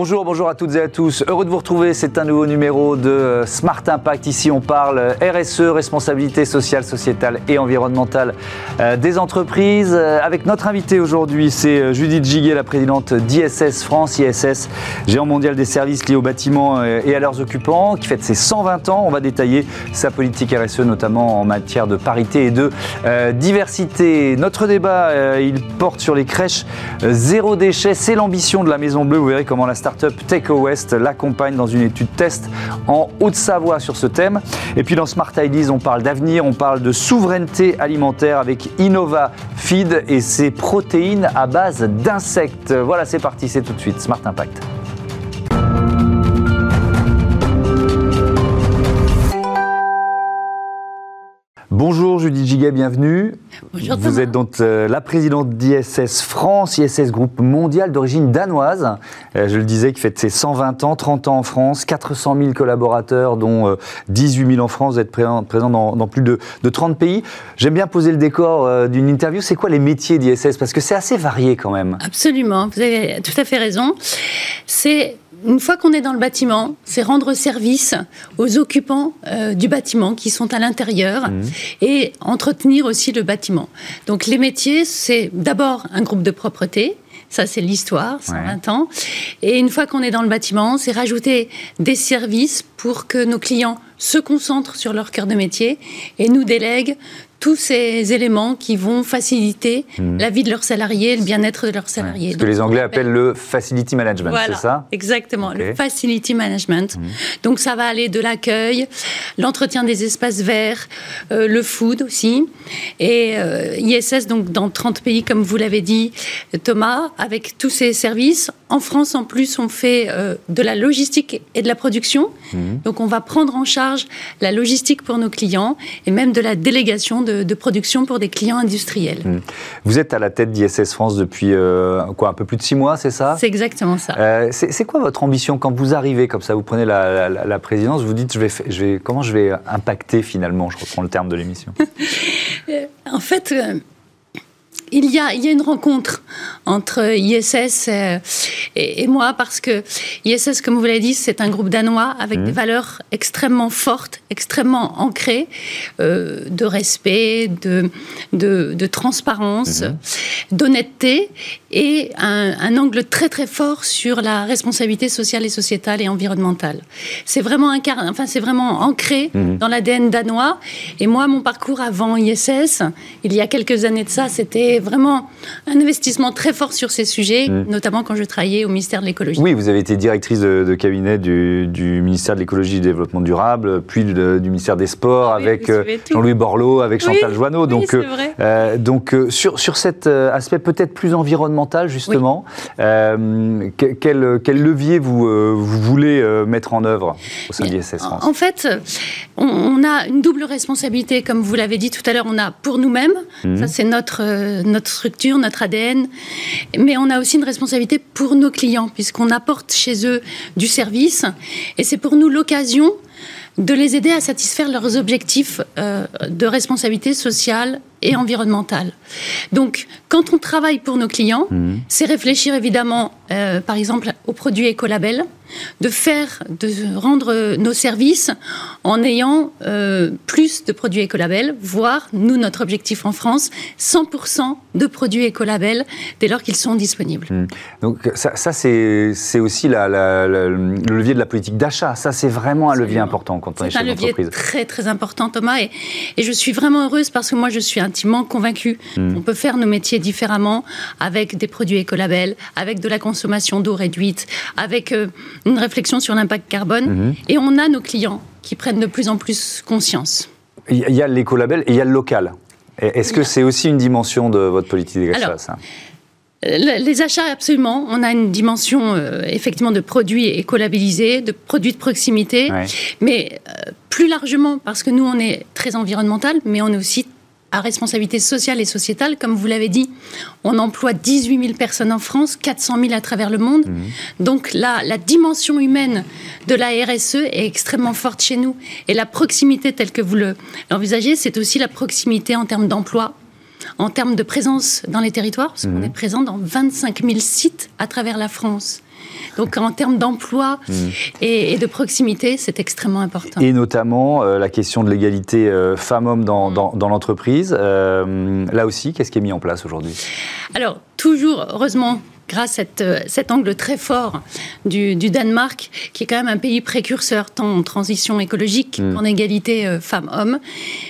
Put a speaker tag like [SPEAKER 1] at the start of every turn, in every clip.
[SPEAKER 1] Bonjour, bonjour à toutes et à tous. Heureux de vous retrouver. C'est un nouveau numéro de euh, Smart Impact. Ici, on parle euh, RSE, responsabilité sociale, sociétale et environnementale euh, des entreprises. Avec notre invité aujourd'hui, c'est Judith Giguet, la présidente d'ISS France, ISS, géant mondial des services liés aux bâtiments et à leurs occupants, qui fête ses 120 ans. On va détailler sa politique RSE, notamment en matière de parité et de diversité. Notre débat, il porte sur les crèches zéro déchet. C'est l'ambition de la Maison Bleue. Vous verrez comment la startup West l'accompagne dans une étude test en Haute-Savoie sur ce thème. Et puis dans Smart Ideas, on parle d'avenir, on parle de souveraineté alimentaire avec Innova Feed et ses protéines à base d'insectes. Voilà, c'est parti, c'est tout de suite Smart Impact. Bonjour Judith Giga, bienvenue.
[SPEAKER 2] Bonjour
[SPEAKER 1] Vous êtes donc euh, la présidente d'ISS France, ISS Groupe mondial d'origine danoise. Euh, je le disais, qui fête ses 120 ans, 30 ans en France, 400 000 collaborateurs, dont 18 euh, 000 en France. Vous êtes présent, dans, plus de, 30 pays. J'aime bien poser le décor d'une interview. C'est quoi les métiers d'ISS? Parce que c'est assez varié quand même.
[SPEAKER 2] Absolument, vous avez tout à fait raison. C'est une fois qu'on est dans le bâtiment, c'est rendre service aux occupants euh, du bâtiment qui sont à l'intérieur mmh. et entretenir aussi le bâtiment. Donc les métiers, c'est d'abord un groupe de propreté. Ça, c'est l'histoire, 120 ans. Et une fois qu'on est dans le bâtiment, c'est rajouter des services pour que nos clients se concentrent sur leur cœur de métier et nous délèguent tous ces éléments qui vont faciliter hmm. la vie de leurs salariés, le bien-être de leurs salariés.
[SPEAKER 1] ce que les Anglais appellent le facility management, c'est ça?
[SPEAKER 2] Exactement, le facility management. Hmm. Donc ça va aller de l'accueil, l'entretien des espaces verts, euh, le food aussi. Et euh, ISS, donc dans 30 pays, comme vous l'avez dit, Thomas, avec tous ces services. En France, en plus, on fait euh, de la logistique et de la production. Hmm. Donc on va prendre en charge la logistique pour nos clients et même de la délégation de de, production pour des clients industriels. Hmm.
[SPEAKER 1] Vous êtes à la tête d'ISS France depuis euh, quoi, un peu plus de six mois, c'est ça?
[SPEAKER 2] C'est exactement ça.
[SPEAKER 1] Euh, c'est quoi votre ambition quand vous arrivez comme ça, vous prenez la, présidence, vous dites je vais, je vais, comment je vais impacter finalement, je reprends le terme de l'émission?
[SPEAKER 2] Euh, En fait, il y, a, il y a une rencontre entre ISS euh, et, moi parce que ISS, comme vous l'avez dit, c'est un groupe danois avec mmh. des valeurs extrêmement fortes, extrêmement ancrées, euh, de respect, de, de, transparence, mmh. d'honnêteté et un, angle très très fort sur la responsabilité sociale et sociétale et environnementale. C'est vraiment, enfin, c'est vraiment ancré mmh. dans l'ADN danois. Et moi, mon parcours avant ISS, il y a quelques années de ça, c'était vraiment un investissement très fort sur ces sujets, mm. notamment quand je travaillais au ministère de l'écologie.
[SPEAKER 1] Oui, vous avez été directrice de, cabinet du, ministère de l'écologie et du développement durable, puis du ministère des Sports avec euh, Jean-Louis Borloo, avec Chantal Joanneau. Donc, euh, euh, donc sur, sur cet aspect peut-être plus environnemental, justement, quel, quel, levier vous, vous voulez mettre en œuvre au sein de l'ISS France?
[SPEAKER 2] En fait, on, a une double responsabilité, comme vous l'avez dit tout à l'heure, on a pour nous-mêmes, mm. ça c'est notre notre structure, notre ADN, mais on a aussi une responsabilité pour nos clients, puisqu'on apporte chez eux du service, et c'est pour nous l'occasion de les aider à satisfaire leurs objectifs euh, de responsabilité sociale et environnementale. Donc, quand on travaille pour nos clients, mmh. c'est réfléchir évidemment, euh, par exemple, aux produits écolabels, de faire, de rendre nos services en ayant euh, plus de produits écolabels, voire, nous, notre objectif en France, 100% de produits écolabels dès lors qu'ils sont disponibles. Mmh.
[SPEAKER 1] Donc, ça, c'est aussi la, le levier de la politique d'achat. Ça, c'est vraiment un levier important quand on est, chez
[SPEAKER 2] l'entreprise. C'est un levier très, très important, Thomas. Et, et je suis vraiment heureuse parce que moi, je suis un intimement hmm. On peut faire nos métiers différemment avec des produits écolabels, avec de la consommation d'eau réduite, avec euh, une réflexion sur l'impact carbone. Hmm. Et on a nos clients qui prennent de plus en plus conscience.
[SPEAKER 1] Il y a l'écolabel et il y a le local. Est-ce que c'est aussi une dimension de votre politique d'achat
[SPEAKER 2] euh, les achats, absolument. On a une dimension euh, effectivement de produits écolabellisés, de produits de proximité, mais plus largement parce que nous, on est très environnemental, mais on est aussi à responsabilité sociale et sociétale. Comme vous l'avez dit, on emploie 18 000 personnes en France, 400 000 à travers le monde. Mhm. Donc la, la dimension humaine de la RSE est extrêmement forte chez nous. Et la proximité telle que vous l'envisagez, c'est aussi la proximité en termes d'emploi, en termes de présence dans les territoires, parce qu'on mhm. est présent dans 25 000 sites à travers la France. Donc en termes d'emploi mmh. et, de proximité, c'est extrêmement important.
[SPEAKER 1] Et notamment la question de l'égalité femmes-hommes dans, mmh. dans l'entreprise. là aussi, qu'est-ce qui est mis en place aujourd'hui?
[SPEAKER 2] Alors, toujours, heureusement, grâce à euh, cet angle très fort du, Danemark, qui est quand même un pays précurseur tant en transition écologique mm. qu'en égalité euh, femmes-hommes.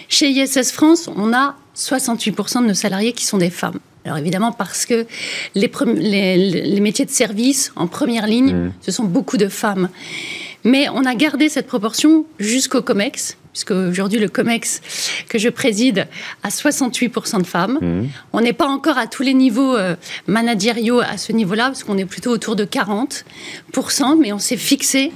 [SPEAKER 2] Chez ISS France, on a 68% de nos salariés qui sont des femmes. Alors évidemment parce que les, les, métiers de service en première ligne, mm. ce sont beaucoup de femmes. Mais on a gardé cette proportion jusqu'au COMEX, puisque aujourd'hui le COMEX que je préside a 68% de femmes. Mmh. On n'est pas encore à tous les niveaux euh, managériaux à ce niveau-là, parce qu'on est plutôt autour de 40%, mais on s'est fixé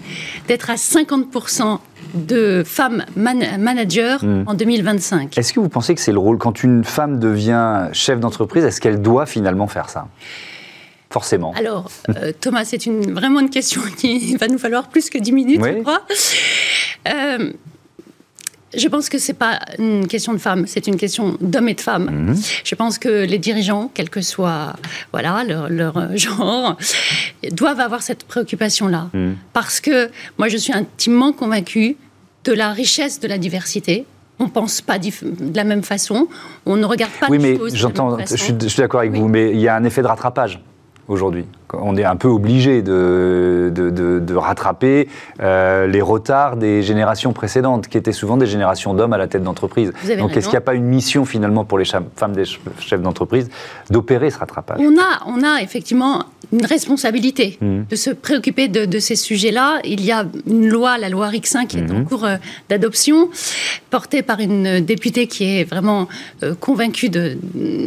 [SPEAKER 2] d'être à 50% de femmes managers mmh. en 2025.
[SPEAKER 1] Est-ce que vous pensez que c'est le rôle, quand une femme devient chef d'entreprise, est-ce qu'elle doit finalement faire ça? Forcément.
[SPEAKER 2] Alors, euh, Thomas, c'est une, vraiment une question qui va nous falloir plus que 10 minutes, je crois. Euh, je pense que c'est pas une question de femmes, c'est une question d'hommes et de femmes. Mhm. Je pense que les dirigeants, quel que soit voilà leur, genre, doivent avoir cette préoccupation-là, mhm. parce que moi je suis intimement convaincue de la richesse de la diversité. On pense pas de la même façon, on ne regarde pas
[SPEAKER 1] oui, les choses. Oui, mais j'entends, je suis, d'accord avec vous, mais il y a un effet de rattrapage aujourd'hui on est un peu obligé de, de, rattraper euh, les retards des générations précédentes, qui étaient souvent des générations d'hommes à la tête d'entreprise. Donc, est-ce qu'il n'y a pas une mission finalement pour les femmes des chefs d'entreprise d'opérer ce rattrapage?
[SPEAKER 2] On a, on a effectivement une responsabilité mmh. de se préoccuper de, ces sujets-là. Il y a une loi, la loi RIC5, qui est en mmh. cours euh, d'adoption, portée par une députée qui est vraiment euh, convaincue de,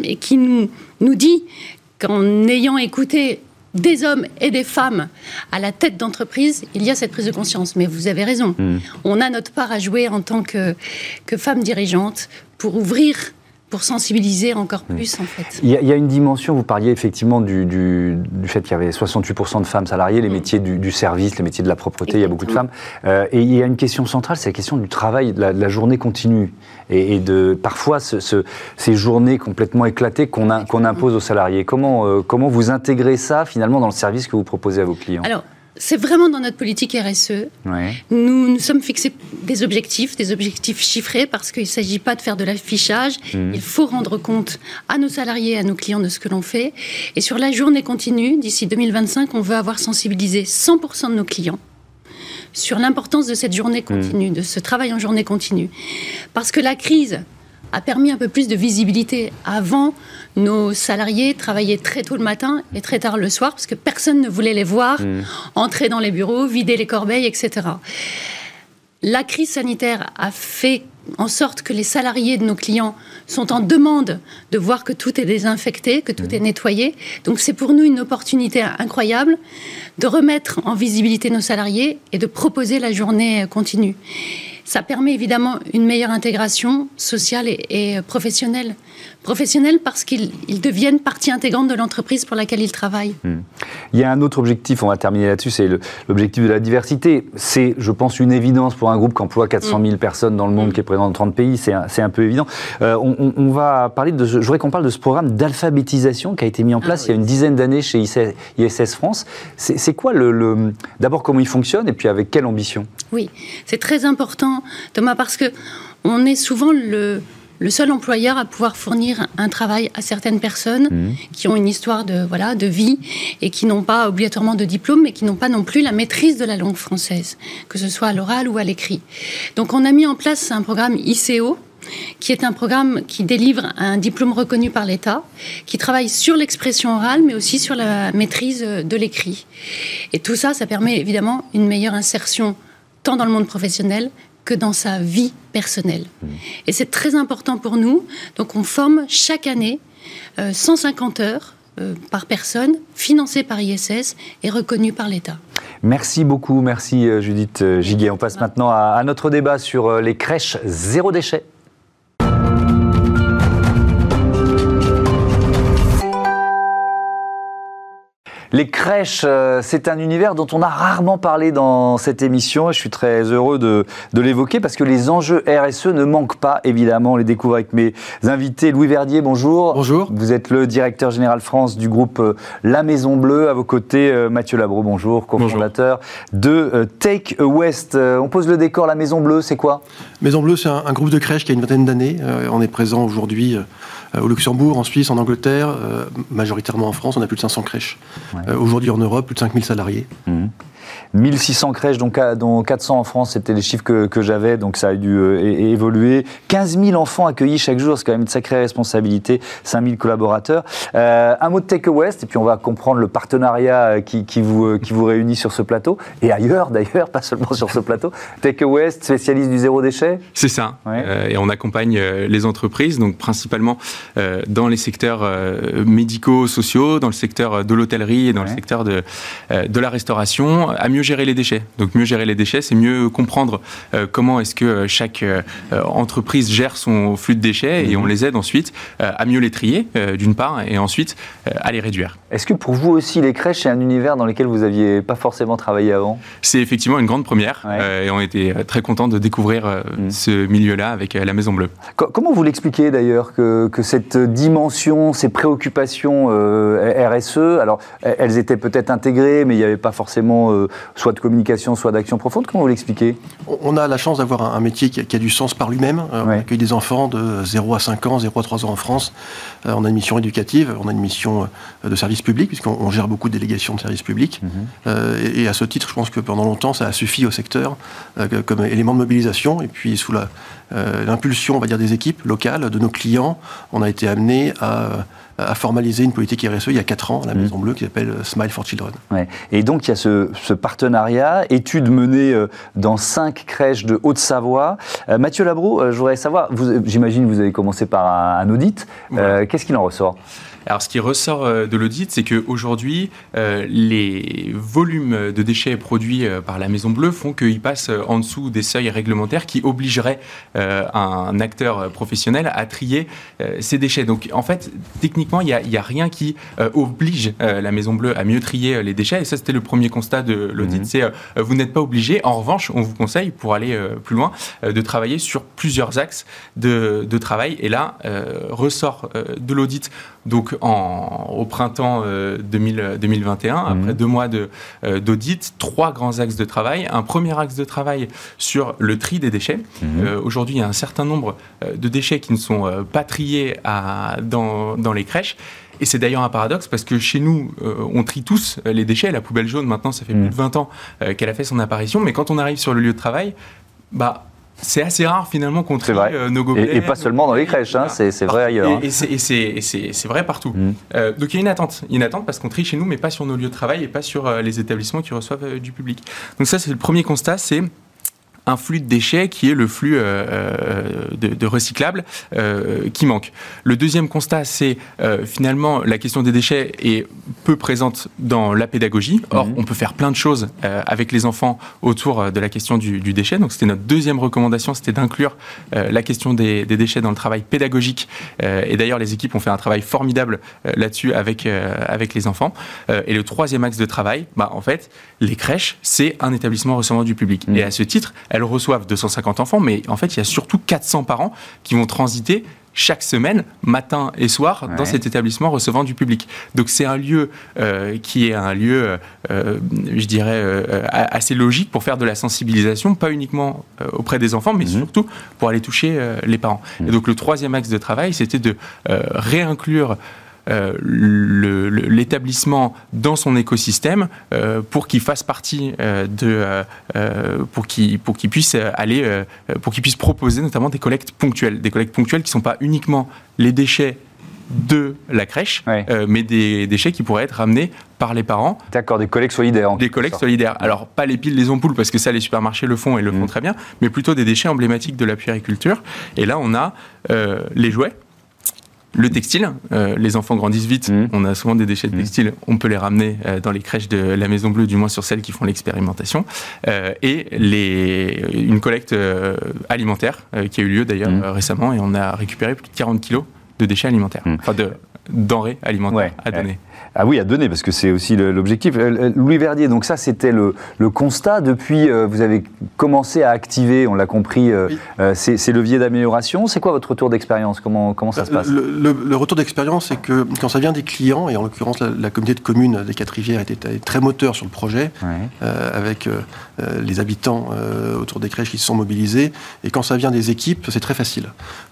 [SPEAKER 2] et qui nous, nous dit qu'en ayant écouté des hommes et des femmes à la tête d'entreprise, il y a cette prise de conscience. Mais vous avez raison. Hmm. On a notre part à jouer en tant que, que femme dirigeante pour ouvrir pour sensibiliser encore plus, en fait.
[SPEAKER 1] Il y, a, une dimension, vous parliez effectivement du, du, fait qu'il y avait 68% de femmes salariées, les hmm. métiers du, service, les métiers de la propreté, il y a beaucoup de femmes. Euh, et il y a une question centrale, c'est la question du travail, de la, journée continue. Et, de parfois ce, ces journées complètement éclatées qu'on impose aux salariés. Comment, euh, comment vous intégrez ça finalement dans le service que vous proposez à vos clients?
[SPEAKER 2] Alors, c'est vraiment dans notre politique RSE. Nous nous sommes fixés des objectifs, des objectifs chiffrés, parce qu'il ne s'agit pas de faire de l'affichage. Mmh. Il faut rendre compte à nos salariés, à nos clients de ce que l'on fait. Et sur la journée continue, d'ici 2025, on veut avoir sensibilisé 100% de nos clients sur l'importance de cette journée continue, mmh. de ce travail en journée continue. Parce que la crise a permis un peu plus de visibilité. Avant, nos salariés travaillaient très tôt le matin et très tard le soir parce que personne ne voulait les voir mmh. entrer dans les bureaux, vider les corbeilles, etc. La crise sanitaire a fait en sorte que les salariés de nos clients sont en demande de voir que tout est désinfecté, que tout mmh. est nettoyé. Donc c'est pour nous une opportunité incroyable de remettre en visibilité nos salariés et de proposer la journée continue. Ça permet évidemment une meilleure intégration sociale et, professionnelle. Professionnelle parce qu'ils deviennent partie intégrante de l'entreprise pour laquelle ils travaillent. Hmm.
[SPEAKER 1] Il y a un autre objectif, on va terminer là-dessus, c'est l'objectif de la diversité. C'est, je pense, une évidence pour un groupe qui emploie 400 000 hmm. personnes dans le monde, hmm. qui est présent dans 30 pays, c'est un, peu évident. Euh, on, va parler de, je voudrais qu'on parle de ce programme d'alphabétisation qui a été mis en ah place il y a une dizaine d'années chez ISS France. C'est quoi le d'abord comment il fonctionne et puis avec quelle ambition?
[SPEAKER 2] Oui, c'est très important Thomas, parce que on est souvent le, seul employeur à pouvoir fournir un travail à certaines personnes mmh. qui ont une histoire de, voilà, de vie et qui n'ont pas obligatoirement de diplôme, mais qui n'ont pas non plus la maîtrise de la langue française, que ce soit à l'oral ou à l'écrit. Donc on a mis en place un programme ICO, qui est un programme qui délivre un diplôme reconnu par l'État, qui travaille sur l'expression orale, mais aussi sur la maîtrise de l'écrit. Et tout ça, ça permet évidemment une meilleure insertion tant dans le monde professionnel que dans sa vie personnelle. Mmh. Et c'est très important pour nous. Donc on forme chaque année 150 euh, heures euh, par personne, financées par ISS et reconnues par l'État.
[SPEAKER 1] Merci beaucoup, merci euh, Judith Giguet. On passe maintenant à notre débat sur les crèches zéro déchet. Les crèches, euh, c'est un univers dont on a rarement parlé dans cette émission et je suis très heureux de, l'évoquer parce que les enjeux RSE ne manquent pas, évidemment. On les découvre avec mes invités. Louis Verdier, bonjour.
[SPEAKER 3] Bonjour.
[SPEAKER 1] Vous êtes le directeur général France du groupe euh, La Maison Bleue. À vos côtés, euh, Mathieu Labro, bonjour, cofondateur de Take a West. On pose le décor, La Maison Bleue, c'est quoi?
[SPEAKER 3] Maison Bleue, c'est un, groupe de crèches qui a une vingtaine d'années. on est présent aujourd'hui euh, au Luxembourg, en Suisse, en Angleterre, euh, majoritairement en France, on a plus de 500 crèches. Euh, aujourd'hui en Europe, plus de 5000 salariés.
[SPEAKER 1] Mmh. 1600 crèches, dont, 400 en France, c'était les chiffres que, j'avais, donc ça a dû euh, évoluer. 15 000 enfants accueillis chaque jour, c'est quand même une sacrée responsabilité, 5 000 collaborateurs. Euh, un mot de Take West, et puis on va comprendre le partenariat euh, qui, vous, qui vous réunit sur ce plateau, et ailleurs d'ailleurs, pas seulement sur ce plateau. Take West, spécialiste du zéro déchet
[SPEAKER 4] C'est ça, et on accompagne les entreprises, donc principalement dans les secteurs médicaux, sociaux, dans le secteur de l'hôtellerie et dans le secteur de, de la restauration, à mieux gérer les déchets. Donc mieux gérer les déchets, c'est mieux comprendre euh, comment est-ce que euh, chaque euh, entreprise gère son flux de déchets et on mhm. les aide ensuite à mieux les trier d'une part et ensuite à les réduire.
[SPEAKER 1] Est-ce que pour vous aussi les crèches c'est un univers dans lequel vous n'aviez pas forcément travaillé avant?
[SPEAKER 4] C'est effectivement une grande première et on était très content de découvrir mhm. ce milieu-là avec la Maison Bleue.
[SPEAKER 1] comment vous l'expliquez d'ailleurs que, que, cette dimension, ces préoccupations RSE, alors elles étaient peut-être intégrées mais il n'y avait pas forcément soit de communication, soit d'action profonde. Comment vous l'expliquez?
[SPEAKER 3] On a la chance d'avoir un métier qui a, du sens par lui-même. Euh, on accueille des enfants de 0 à 5 ans, 0 à 3 ans en France. Euh, on a une mission éducative, on a une mission euh, de service public, puisqu'on gère beaucoup de délégations de service public. Mhm. et, à ce titre, je pense que pendant longtemps, ça a suffi au secteur comme élément de mobilisation. Et puis, sous l'impulsion, on va dire, des équipes locales, de nos clients, on a été amené à a formalisé une politique RSE il y a 4 ans à la mmh. Maison Bleue qui s'appelle euh, Smile for Children.
[SPEAKER 1] Et donc il y a ce, partenariat, études menées euh, dans 5 crèches de Haute-Savoie. Euh, Mathieu Labro, je voudrais savoir, j'imagine que vous avez commencé par un, audit. Qu'est-ce qu'il en ressort?
[SPEAKER 4] Alors, ce qui ressort euh, de l'audit, c'est qu'aujourd'hui, euh, les volumes de déchets produits euh, par la Maison Bleue font qu'ils passent en dessous des seuils réglementaires qui obligeraient un acteur professionnel à trier ces déchets. Donc, en fait, techniquement, il n'y a, rien qui oblige la Maison Bleue à mieux trier les déchets. Et ça, c'était le premier constat de l'audit. Mhm. C'est vous n'êtes pas obligé. En revanche, on vous conseille, pour aller plus loin, de travailler sur plusieurs axes de, de travail. Et là, ressort de l'audit donc au printemps 2021, euh, mhm. après deux mois euh, d'audit, trois grands axes de travail. Un premier axe de travail sur le tri des déchets. Mhm. Euh, aujourd'hui, il y a un certain nombre de déchets qui ne sont pas triés dans, les crèches. Et c'est d'ailleurs un paradoxe parce que chez nous, on trie tous les déchets. La poubelle jaune, maintenant, ça fait plus mhm. de 20 ans qu'elle a fait son apparition. Mais quand on arrive sur le lieu de travail, bah, c'est assez rare finalement qu'on trie euh, nos gobelets.
[SPEAKER 1] Et, pas seulement dans les crèches, hein, c'est vrai ailleurs.
[SPEAKER 4] Hein. Et, c'est vrai partout. Mm. Euh, donc il y a une attente. une attente parce qu'on trie chez nous, mais pas sur nos lieux de travail et pas sur euh, les établissements qui reçoivent du public. Donc ça, c'est le premier constat, c'est un flux de déchets qui est le flux euh, euh, de, de, recyclables euh, qui manque. Le deuxième constat, c'est finalement la question des déchets est peu présente dans la pédagogie. Or, mhm. on peut faire plein de choses avec les enfants autour de la question du, déchet. Donc, c'était notre deuxième recommandation, c'était d'inclure la question des, déchets dans le travail pédagogique. et d'ailleurs, les équipes ont fait un travail formidable là-dessus avec, avec les enfants. et le troisième axe de travail, bah, en fait, les crèches, c'est un établissement recevant du public. Mhm. Et à ce titre, elles reçoivent 250 enfants, mais en fait, il y a surtout 400 parents qui vont transiter chaque semaine, matin et soir, dans cet établissement recevant du public. Donc c'est un lieu euh, qui est un lieu, euh, je dirais, euh, assez logique pour faire de la sensibilisation, pas uniquement auprès des enfants, mais mhm. surtout pour aller toucher les parents. Mhm. Et donc le troisième axe de travail, c'était de réinclure euh, l'établissement dans son écosystème euh, pour qu'il fasse partie euh, de, pour qu'il pour qu'il puisse aller, pour qu'il puisse proposer notamment des collectes ponctuelles, des collectes ponctuelles qui ne sont pas uniquement les déchets de la crèche, mais des déchets qui pourraient être ramenés par les parents.
[SPEAKER 1] D'accord, des collectes solidaires.
[SPEAKER 4] des collectes solidaires. Alors, pas les piles, les ampoules, parce que ça, les supermarchés le font et le font mmh. très bien, mais plutôt des déchets emblématiques de la puériculture. Et là, on a les jouets, le textile, euh, les enfants grandissent vite, mmh. on a souvent des déchets de mmh. textile, on peut les ramener euh, dans les crèches de la Maison Bleue, du moins sur celles qui font l'expérimentation, euh, et les, une collecte alimentaire qui a eu lieu d'ailleurs mmh. récemment, et on a récupéré plus de 40 kilos de déchets alimentaires, enfin de denrées alimentaires à donner.
[SPEAKER 1] Ah oui, à donner, parce que c'est aussi l'objectif. Louis Verdier, donc ça c'était le, constat. Depuis, vous avez commencé à activer, on l'a compris, ces, leviers d'amélioration. C'est quoi votre retour d'expérience? Comment, comment ça se passe?
[SPEAKER 3] Le, retour d'expérience, c'est que quand ça vient des clients, et en l'occurrence la, communauté de communes des Quatre-Rivières était très moteur sur le projet, avec les habitants autour des crèches qui se sont mobilisés, et quand ça vient des équipes, c'est très facile.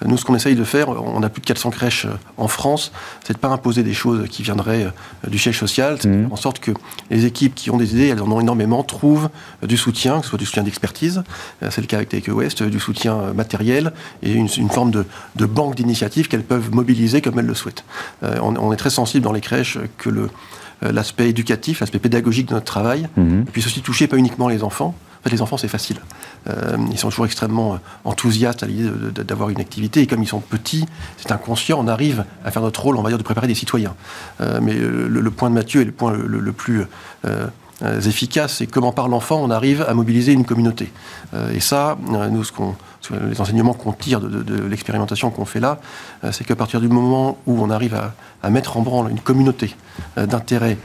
[SPEAKER 3] Nous, ce qu'on essaye de faire, on a plus de 400 crèches en France, c'est de ne pas imposer des choses qui viendraient euh, du siège social, mmh. en sorte que les équipes qui ont des idées, elles en ont énormément, trouvent euh, du soutien, que ce soit du soutien d'expertise, euh, c'est le cas avec Take West, du soutien matériel et une, forme de, banque d'initiatives qu'elles peuvent mobiliser comme elles le souhaitent. on, est très sensible dans les crèches que le l'aspect éducatif, l'aspect pédagogique de notre travail, mmh. puisse aussi toucher pas uniquement les enfants, les enfants, c'est facile. Euh, ils sont toujours extrêmement euh, enthousiastes à l'idée d'avoir une activité. Et comme ils sont petits, c'est inconscient, on arrive à faire notre rôle, on va dire, de préparer des citoyens. Euh, mais le, point de Mathieu est le point le, plus efficace, c'est comment par l'enfant, on arrive à mobiliser une communauté. Et ça, nous, ce qu'on les enseignements qu'on tire de, l'expérimentation qu'on fait là, c'est qu'à partir du moment où on arrive à, mettre en branle une communauté d'intérêt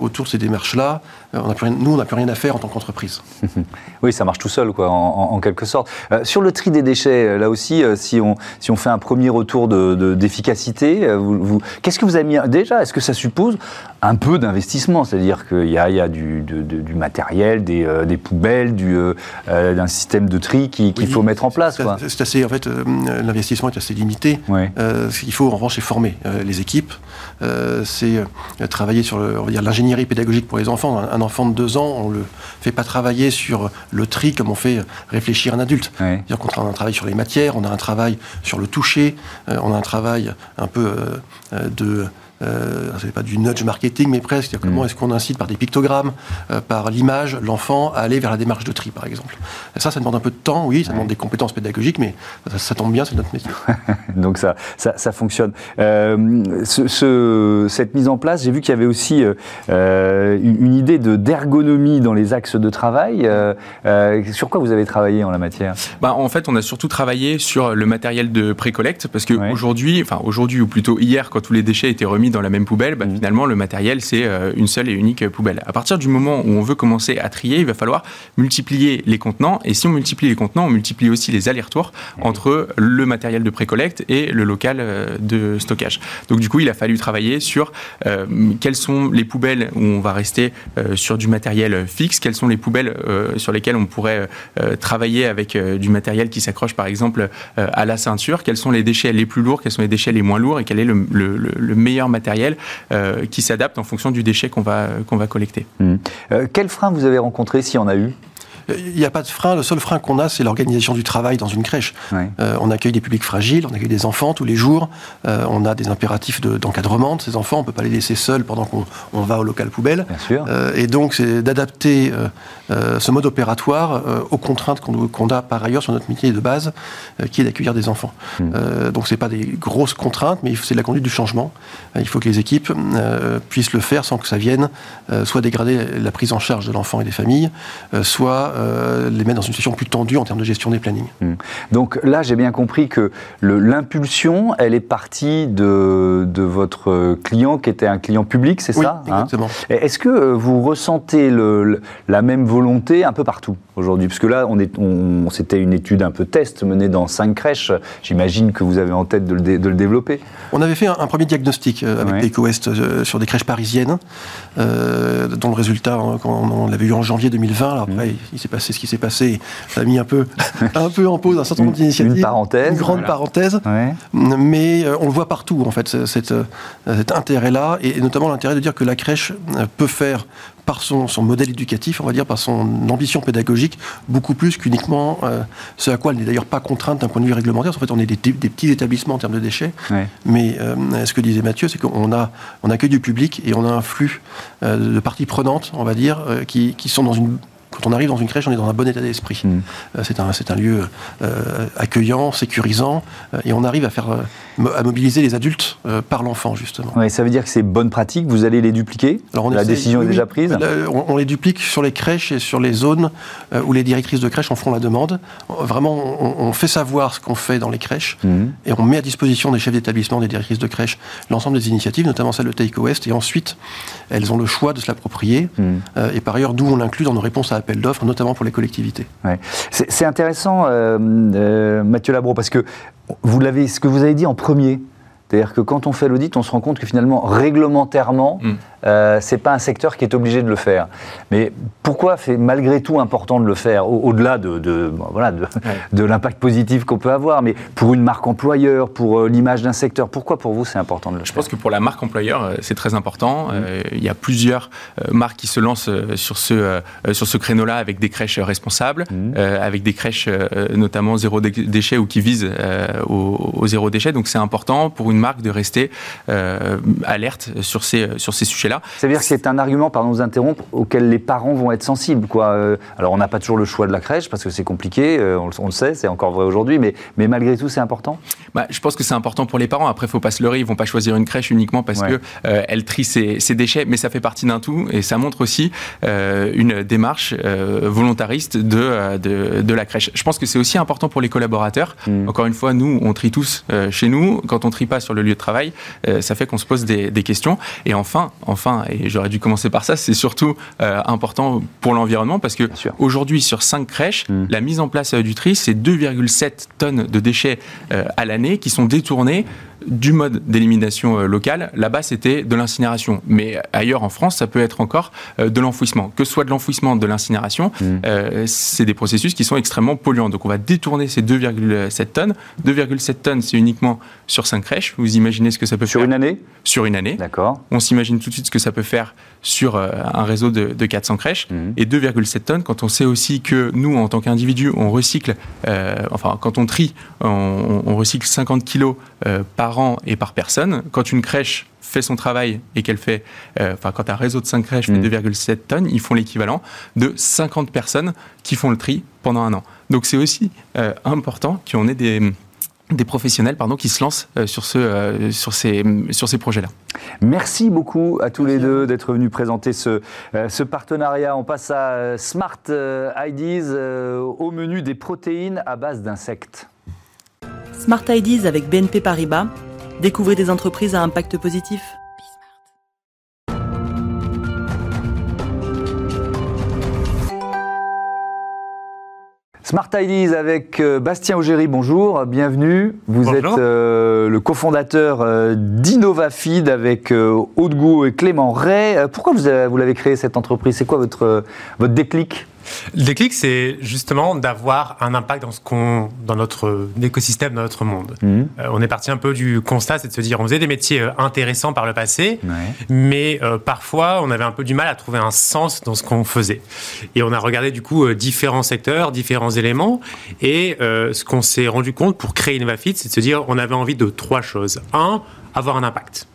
[SPEAKER 3] autour de ces démarches-là, euh, nous, on n'a plus rien à faire en tant qu'entreprise.
[SPEAKER 1] oui, ça marche tout seul, quoi, en, quelque sorte. Euh, sur le tri des déchets, euh, là aussi, si, on, fait un premier retour d'efficacité, qu'est-ce que vous avez mis déjà Est-ce que ça suppose un peu d'investissement? C'est-à-dire qu'il y a, du, matériel, des poubelles, du, d'un système de tri qu'il faut mettre en place.
[SPEAKER 3] C'est assez, en fait, l'investissement est assez limité. ce qu'il faut, en revanche, c'est former les équipes. c'est travailler sur l'ingénierie pédagogique pour les enfants. Un, enfant de deux ans, on le fait pas travailler sur le tri comme on fait réfléchir un adulte. C'est-à-dire qu'on a un travail sur les matières, on a un travail sur le toucher, euh, on a un travail un peu euh, euh, de euh, c'est pas du nudge marketing, mais presque. Comment mm. est-ce qu'on incite par des pictogrammes, euh, par l'image, l'enfant à aller vers la démarche de tri, par exemple? ça, ça demande un peu de temps, oui, ça demande des compétences pédagogiques, mais ça, tombe bien, c'est notre métier.
[SPEAKER 1] Donc ça, ça, fonctionne. Euh, ce, cette mise en place, j'ai vu qu'il y avait aussi une idée de d'ergonomie dans les axes de travail. sur quoi vous avez travaillé en la matière?
[SPEAKER 4] Bah, En fait, on a surtout travaillé sur le matériel de pré-collecte, parce qu'aujourd'hui, enfin aujourd'hui ou plutôt hier, quand tous les déchets étaient remis dans la même poubelle, bah, mmh. finalement, le matériel, c'est euh, une seule et unique poubelle. À partir du moment où on veut commencer à trier, il va falloir multiplier les contenants. Et si on multiplie les contenants, on multiplie aussi les allers-retours entre le matériel de précollecte et le local euh, de stockage. Donc, du coup, il a fallu travailler sur euh, quelles sont les poubelles où on va rester sur du matériel fixe, quelles sont les poubelles sur lesquelles on pourrait travailler avec du matériel qui s'accroche, par exemple, à la ceinture, quels sont les déchets les plus lourds, quels sont les déchets les moins lourds et quel est le, le meilleur matériel euh, qui s'adapte en fonction du déchet qu'on va, va collecter.
[SPEAKER 1] Mmh. Euh, quel frein vous avez rencontré, s'il y en a eu?
[SPEAKER 3] Il n'y a pas de frein. Le seul frein qu'on a, c'est l'organisation du travail dans une crèche. Euh, on accueille des publics fragiles, on accueille des enfants tous les jours. Euh, on a des impératifs d'encadrement de, ces enfants. On ne peut pas les laisser seuls pendant qu'on va au local poubelle. Euh, et donc, c'est d'adapter ce mode opératoire aux contraintes qu'on a par ailleurs sur notre métier de base, qui est d'accueillir des enfants. Hmm. donc, ce n'est pas des grosses contraintes, mais c'est la conduite du changement. il faut que les équipes puissent le faire sans que ça vienne soit dégrader la prise en charge de l'enfant et des familles, soit euh, les mettre dans une situation plus tendue en termes de gestion des plannings. Hmm.
[SPEAKER 1] Donc là, j'ai bien compris que l'impulsion, elle est partie de, de, votre client qui était un client public, c'est ça
[SPEAKER 3] hein? Exactement.
[SPEAKER 1] Est-ce que euh, vous ressentez le, la même volonté un peu partout aujourd'hui? Parce que là, on est, on, c'était une étude un peu test menée dans cinq crèches. J'imagine que vous avez en tête de le, de le développer.
[SPEAKER 3] On avait fait un, premier diagnostic euh, avec EcoWest sur des crèches parisiennes, dont le résultat, hein, on, l'avait eu en janvier 2020. Alors, après, il s'est passé ce qui s'est passé. Ça a mis un peu, un peu en pause un certain nombre d'initiatives.
[SPEAKER 1] Une parenthèse.
[SPEAKER 3] Une grande parenthèse. Mais euh, on le voit partout, en fait, cet, euh, cet intérêt-là, et notamment l'intérêt de dire que la crèche euh, peut faire par son, son, modèle éducatif, on va dire, par son ambition pédagogique, beaucoup plus qu'uniquement ce à quoi elle n'est d'ailleurs pas contrainte d'un point de vue réglementaire. En fait, on est des, petits établissements en termes de déchets. Mais ce que disait Mathieu, c'est qu'on a, on accueille du public et on a un flux de parties prenantes, on va dire, qui, qui sont dans une quand on arrive dans une crèche, on est dans un bon état d'esprit. Mm. Euh, c'est un, un, lieu euh, accueillant, sécurisant, euh, et on arrive à faire à mobiliser les adultes par l'enfant, justement.
[SPEAKER 1] Oui, ça veut dire que ces bonnes pratiques, vous allez les dupliquer? Alors La décision est déjà prise?
[SPEAKER 3] On, les duplique sur les crèches et sur les zones où les directrices de crèches en font la demande. Vraiment, on, fait savoir ce qu'on fait dans les crèches mhm. et on met à disposition des chefs d'établissement, des directrices de crèches, l'ensemble des initiatives, notamment celle de Take West, et ensuite, elles ont le choix de se l'approprier. Mhm. et par ailleurs, d'où on l'inclut dans nos réponses à appel d'offres, notamment pour les collectivités.
[SPEAKER 1] C'est intéressant, euh, euh, Mathieu Labro, parce que vous l'avez, ce que vous avez dit en premier, c'est-à-dire que quand on fait l'audit, on se rend compte que finalement, réglementairement, mm. Euh, c'est pas un secteur qui est obligé de le faire. Mais pourquoi c'est malgré tout important de le faire, au-delà de, voilà, de, l'impact positif qu'on peut avoir, mais pour une marque employeur, pour euh, l'image d'un secteur, pourquoi pour vous c'est important de le
[SPEAKER 4] faire
[SPEAKER 1] Je
[SPEAKER 4] pense que pour la marque employeur, euh, c'est très important. Mm. il y a plusieurs marques qui se lancent sur ce, sur ce créneau-là avec des crèches responsables, mm. avec des crèches notamment zéro déchet ou qui visent au, au, zéro déchet. Donc c'est important pour une marque de rester euh, alerte sur ces, sur ces sujets-là.
[SPEAKER 1] Ça veut dire que c'est un argument, pardon de vous interrompre, auquel les parents vont être sensibles. Quoi. Euh, alors on n'a pas toujours le choix de la crèche parce que c'est compliqué, euh, on, le sait, c'est encore vrai aujourd'hui, mais, mais malgré tout c'est important?
[SPEAKER 4] Bah, Je pense que c'est important pour les parents. Après, il ne faut pas se leurrer, ils ne vont pas choisir une crèche uniquement parce que qu'elle elle trie ses, déchets, mais ça fait partie d'un tout et ça montre aussi une démarche volontariste de, de, la crèche. Je pense que c'est aussi important pour les collaborateurs. Hmm. Encore une fois, nous, on trie tous chez nous. Quand on trie pas sur le lieu de travail, euh, ça fait qu'on se pose des, questions. Et enfin, enfin, et j'aurais dû commencer par ça, c'est surtout euh, important pour l'environnement parce que aujourd'hui, sur 5 crèches, mmh. la mise en place euh, du tri, c'est 2,7 tonnes de déchets à l'année qui sont détournés du mode d'élimination euh, locale. Là-bas, c'était de l'incinération. Mais ailleurs en France, ça peut être encore euh, de l'enfouissement. Que ce soit de l'enfouissement, de l'incinération, mmh. euh, c'est des processus qui sont extrêmement polluants. Donc on va détourner ces 2,7 tonnes. 2,7 tonnes, c'est uniquement sur 5 crèches. Vous imaginez ce que ça peut
[SPEAKER 1] faire
[SPEAKER 4] Sur
[SPEAKER 1] une année?
[SPEAKER 4] Sur une année.
[SPEAKER 1] D'accord.
[SPEAKER 4] On s'imagine tout de suite ce que ça peut faire sur un réseau de, 400 crèches. Mmh. Et 2,7 tonnes, quand on sait aussi que nous, en tant qu'individus, on recycle, enfin, quand on trie, on, on recycle 50 kilos par et par personne. Quand une crèche fait son travail et qu'elle fait, euh, enfin quand un réseau de 5 crèches fait 2,7 mm. tonnes, ils font l'équivalent de 50 personnes qui font le tri pendant un an. Donc c'est aussi euh, important qu'on ait des des professionnels pardon, qui se lancent euh, sur, ce, sur ces, sur ces projets-là.
[SPEAKER 1] Merci beaucoup à tous les deux d'être venus présenter ce, ce, partenariat. On passe à Smart IDs au menu des protéines à base d'insectes.
[SPEAKER 5] Smart IDs avec BNP Paribas Découvrez des entreprises à impact positif.
[SPEAKER 1] Smart Ideas avec euh, Bastien Augéry, bonjour, bienvenue. Vous êtes euh, le cofondateur euh, d'InnovaFeed avec Haute et Clément Ray. Pourquoi vous, vous l'avez créé cette entreprise? C'est quoi votre, votre déclic?
[SPEAKER 6] Le déclic, c'est justement d'avoir un impact dans, ce qu'on, dans notre écosystème, dans notre monde. Mhm. Euh, on est parti un peu du constat, c'est de se dire, on faisait des métiers euh, intéressants par le passé, mais euh, parfois, on avait un peu du mal à trouver un sens dans ce qu'on faisait. Et on a regardé du coup différents secteurs, différents éléments, et ce qu'on s'est rendu compte pour créer InnovaFit, c'est de se dire, on avait envie de trois choses. Un, avoir un impact.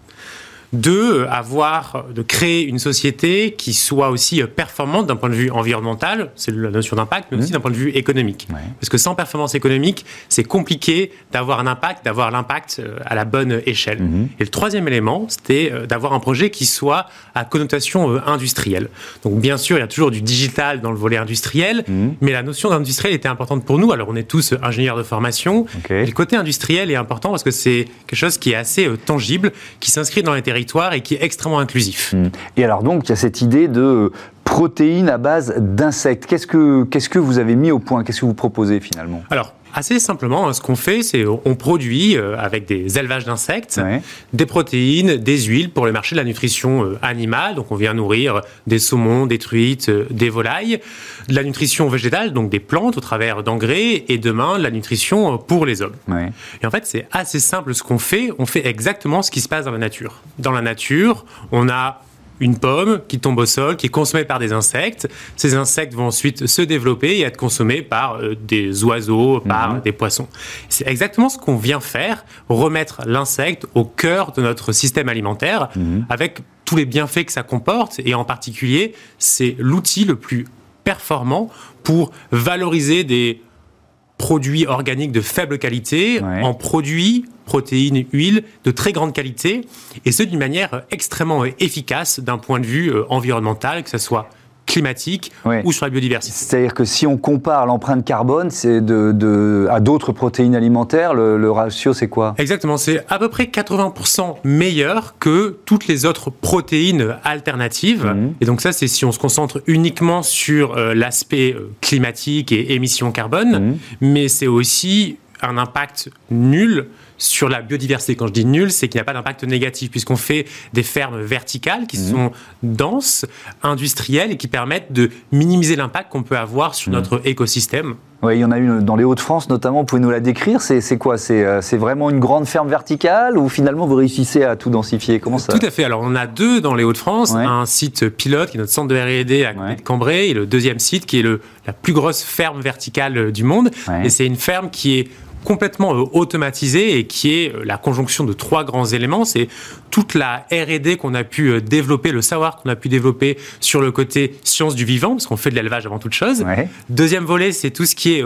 [SPEAKER 6] Deux, avoir, de créer une société qui soit aussi performante d'un point de vue environnemental, c'est la notion d'impact, mais aussi mmh. d'un point de vue économique. Parce que sans performance économique, c'est compliqué d'avoir un impact, d'avoir l'impact euh, à la bonne échelle. Mmh. Et le troisième élément, c'était euh, d'avoir un projet qui soit à connotation euh, industrielle. Donc bien sûr, il y a toujours du digital dans le volet industriel, mmh. mais la notion d'industriel était importante pour nous. Alors on est tous ingénieurs de formation. Et le côté industriel est important parce que c'est quelque chose qui est assez tangible, qui s'inscrit dans l'intérêt et qui est extrêmement inclusif.
[SPEAKER 1] Hmm. Et alors donc, il y a cette idée de protéines à base d'insectes. Qu'est-ce que, qu'est-ce que vous avez mis au point? Qu'est-ce que vous proposez finalement?
[SPEAKER 6] Alors, Assez simplement, ce qu'on fait, c'est on produit euh, avec des élevages d'insectes des protéines, des huiles pour le marché de la nutrition euh, animale. Donc on vient nourrir des saumons, des truites, euh, des volailles, de la nutrition végétale, donc des plantes au travers d'engrais, et demain la nutrition pour les hommes. Et en fait, c'est assez simple ce qu'on fait. On fait exactement ce qui se passe dans la nature. Dans la nature, on a une pomme qui tombe au sol, qui est consommée par des insectes. Ces insectes vont ensuite se développer et être consommés par euh, des oiseaux, par mhm. des poissons. C'est exactement ce qu'on vient faire, remettre l'insecte au cœur de notre système alimentaire mhm. avec tous les bienfaits que ça comporte et en particulier, c'est l'outil le plus performant pour valoriser des produits organiques de faible qualité en produits, protéines, huiles de très grande qualité, et ce d'une manière extrêmement efficace d'un point de vue euh, environnemental, que ce soit climatique ou sur la biodiversité.
[SPEAKER 1] C'est-à-dire que si on compare l'empreinte carbone c'est de, à d'autres protéines alimentaires, le, ratio c'est quoi?
[SPEAKER 6] Exactement, c'est à peu près 80% meilleur que toutes les autres protéines alternatives. Mhm. Et donc ça, c'est si on se concentre uniquement sur euh, l'aspect euh, climatique et émissions carbone, mhm. mais c'est aussi un impact nul sur la biodiversité. Quand je dis nul, c'est qu'il n'y a pas d'impact négatif, puisqu'on fait des fermes verticales qui mhm. sont denses, industrielles, et qui permettent de minimiser l'impact qu'on peut avoir sur mhm. notre écosystème.
[SPEAKER 1] Oui, il y en a une dans les Hauts-de-France notamment. Vous pouvez nous la décrire C'est quoi? Euh, C'est vraiment une grande ferme verticale ou finalement vous réussissez à tout densifier? Comment ça?
[SPEAKER 6] Tout à fait. Alors on a deux dans les Hauts-de-France. Un site pilote qui est notre centre de R&D à de Cambrai et le deuxième site qui est le, la plus grosse ferme verticale du monde. Et c'est une ferme qui est complètement euh, automatisé et qui est euh, la conjonction de trois grands éléments. C'est toute la R&D qu'on a pu euh, développer, le savoir qu'on a pu développer sur le côté science du vivant, parce qu'on fait de l'élevage avant toute chose. Deuxième volet, c'est tout ce qui est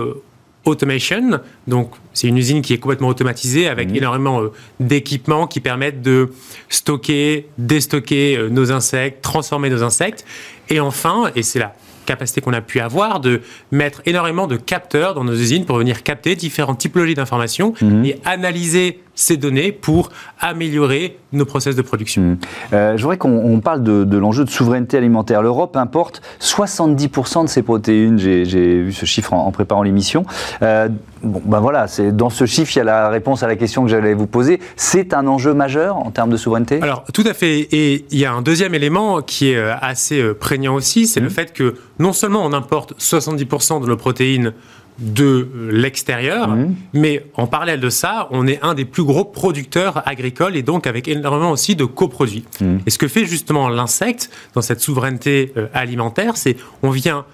[SPEAKER 6] automation. Donc, c'est une usine qui est complètement automatisée avec mmh. énormément d'équipements qui permettent de stocker, déstocker nos insectes, transformer nos insectes. Et enfin, et c'est là capacité qu'on a pu avoir de mettre énormément de capteurs dans nos usines pour venir capter différentes typologies d'informations mhm. et analyser ces données pour améliorer nos process de production. Mhm.
[SPEAKER 1] Euh, je voudrais qu'on parle de, l'enjeu de souveraineté alimentaire. L'Europe importe 70% de ses protéines. J'ai vu ce chiffre en, préparant l'émission. Euh, bon, ben voilà, dans ce chiffre, il y a la réponse à la question que j'allais vous poser. C'est un enjeu majeur en termes de souveraineté?
[SPEAKER 6] Alors, tout à fait. Et il y a un deuxième élément qui est euh, assez prégnant aussi, c'est le mhm. fait que non seulement on importe 70% de nos protéines de l'extérieur, mhm. mais en parallèle de ça, on est un des plus gros producteurs agricoles et donc avec énormément aussi de coproduits. Mhm. Et ce que fait justement l'insecte dans cette souveraineté euh, alimentaire, c'est on vient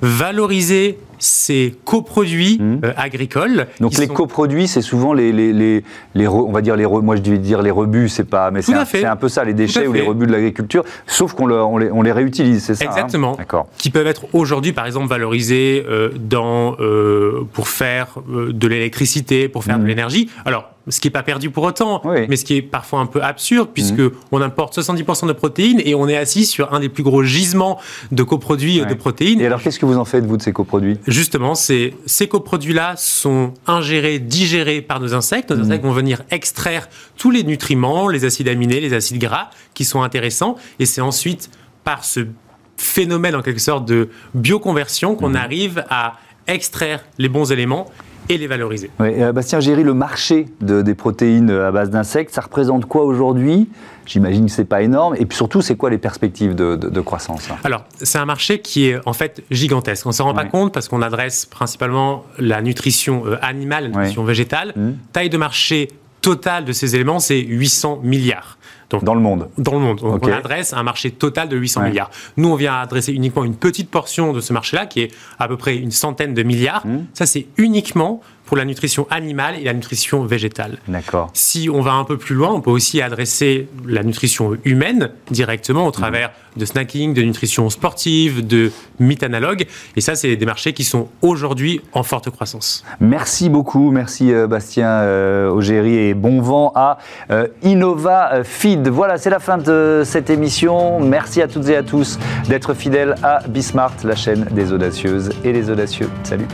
[SPEAKER 6] valoriser ces coproduits mmh. euh, agricoles.
[SPEAKER 1] Donc les coproduits, c'est souvent les, les, les, les, on va dire les, moi je vais dire les rebuts, c'est pas, mais c'est un, un, peu ça, les déchets ou les rebuts de l'agriculture, sauf qu'on on les, on les, réutilise, c'est ça
[SPEAKER 6] hein Exactement. D'accord. Qui peuvent être aujourd'hui, par exemple, valorisés euh, dans, euh, pour faire de l'électricité, pour faire de mmh. l'énergie. Alors, ce qui n'est pas perdu pour autant, mais ce qui est parfois un peu absurde, puisque mmh. on importe 70% de protéines et on est assis sur un des plus gros gisements de coproduits de protéines.
[SPEAKER 1] Et alors, qu'est-ce que vous en faites, vous, de ces coproduits?
[SPEAKER 6] Justement, ces, ces coproduits-là sont ingérés, digérés par nos insectes. Nos mhm. insectes vont venir extraire tous les nutriments, les acides aminés, les acides gras qui sont intéressants. Et c'est ensuite par ce phénomène en quelque sorte de bioconversion qu'on mhm. arrive à extraire les bons éléments et les valoriser.
[SPEAKER 1] Euh, Bastien Géry, le marché des protéines à base d'insectes, ça représente quoi aujourd'hui? J'imagine que c'est pas énorme. Et puis surtout, c'est quoi les perspectives de, croissance?
[SPEAKER 6] Alors, c'est un marché qui est en fait gigantesque. On ne s'en rend pas compte parce qu'on adresse principalement la nutrition euh, animale, la nutrition végétale. Mmh. Taille de marché totale de ces éléments, c'est 800 milliards
[SPEAKER 1] dans le monde
[SPEAKER 6] Dans le monde. On adresse un marché total de 800 milliards. Nous, on vient adresser uniquement une petite portion de ce marché-là, qui est à peu près une centaine de milliards. Mmh. Ça, c'est uniquement pour la nutrition animale et la nutrition végétale.
[SPEAKER 1] D'accord.
[SPEAKER 6] Si on va un peu plus loin, on peut aussi adresser la nutrition humaine directement au travers de snacking, de nutrition sportive, de mythes analogues. Et ça, c'est des marchés qui sont aujourd'hui en forte croissance.
[SPEAKER 1] Merci beaucoup. Merci euh, Bastien euh, et bon vent à euh, Innova Feed. Voilà, c'est la fin de cette émission. Merci à toutes et à tous d'être fidèles à Bismart, la chaîne des audacieuses et des audacieux. Salut.